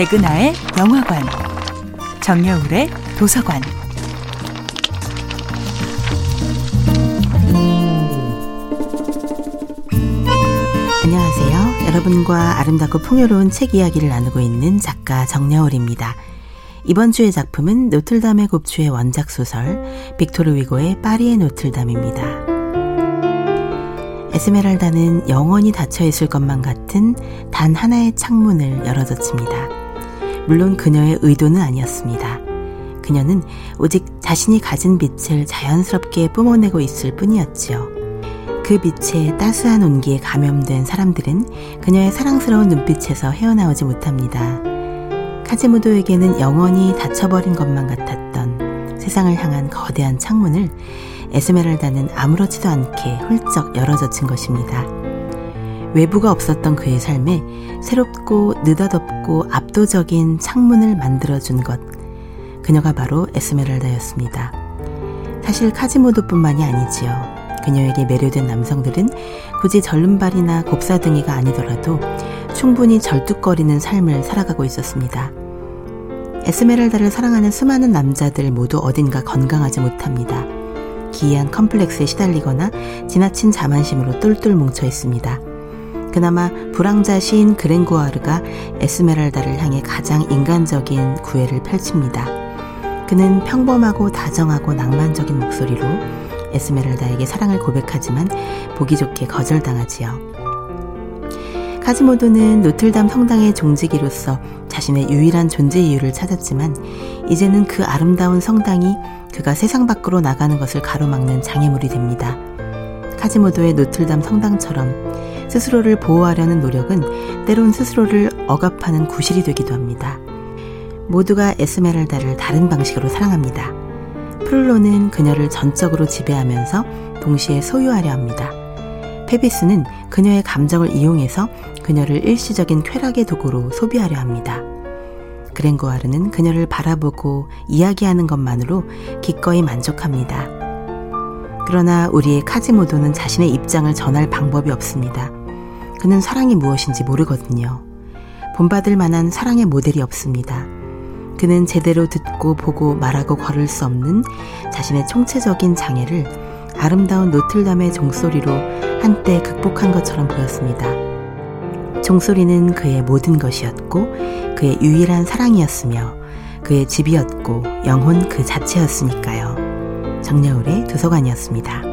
백은하의 영화관, 정여울의 도서관. 안녕하세요. 여러분과 아름답고 풍요로운 책 이야기를 나누고 있는 작가 정여울입니다. 이번 주의 작품은 노틀담의 곱추의 원작 소설 빅토르 위고의 파리의 노틀담입니다. 에스메랄다는 영원히 닫혀 있을 것만 같은 단 하나의 창문을 열어젖힙니다. 물론 그녀의 의도는 아니었습니다. 그녀는 오직 자신이 가진 빛을 자연스럽게 뿜어내고 있을 뿐이었지요. 그 빛의 따스한 온기에 감염된 사람들은 그녀의 사랑스러운 눈빛에서 헤어나오지 못합니다. 카지무도에게는 영원히 닫혀버린 것만 같았던 세상을 향한 거대한 창문을 에스메랄다는 아무렇지도 않게 훌쩍 열어젖힌 것입니다. 외부가 없었던 그의 삶에 새롭고 느닷없고 압도적인 창문을 만들어준 것. 그녀가 바로 에스메랄다였습니다. 사실 카지모도뿐만이 아니지요. 그녀에게 매료된 남성들은 굳이 절름발이나 곱사등이가 아니더라도 충분히 절뚝거리는 삶을 살아가고 있었습니다. 에스메랄다를 사랑하는 수많은 남자들 모두 어딘가 건강하지 못합니다. 기이한 컴플렉스에 시달리거나 지나친 자만심으로 똘똘 뭉쳐 있습니다. 그나마 불황자 시인 그랭구아르가 에스메랄다를 향해 가장 인간적인 구애를 펼칩니다. 그는 평범하고 다정하고 낭만적인 목소리로 에스메랄다에게 사랑을 고백하지만 보기 좋게 거절당하지요. 카즈모도는 노틀담 성당의 종지기로서 자신의 유일한 존재 이유를 찾았지만 이제는 그 아름다운 성당이 그가 세상 밖으로 나가는 것을 가로막는 장애물이 됩니다. 카지모도의 노틀담 성당처럼 스스로를 보호하려는 노력은 때론 스스로를 억압하는 구실이 되기도 합니다. 모두가 에스메랄다를 다른 방식으로 사랑합니다. 프룰로는 그녀를 전적으로 지배하면서 동시에 소유하려 합니다. 페비스는 그녀의 감정을 이용해서 그녀를 일시적인 쾌락의 도구로 소비하려 합니다. 그랭고아르는 그녀를 바라보고 이야기하는 것만으로 기꺼이 만족합니다. 그러나 우리의 카지모도는 자신의 입장을 전할 방법이 없습니다. 그는 사랑이 무엇인지 모르거든요. 본받을 만한 사랑의 모델이 없습니다. 그는 제대로 듣고 보고 말하고 걸을 수 없는 자신의 총체적인 장애를 아름다운 노틀담의 종소리로 한때 극복한 것처럼 보였습니다. 종소리는 그의 모든 것이었고 그의 유일한 사랑이었으며 그의 집이었고 영혼 그 자체였으니까요. 정여울의 도서관이었습니다.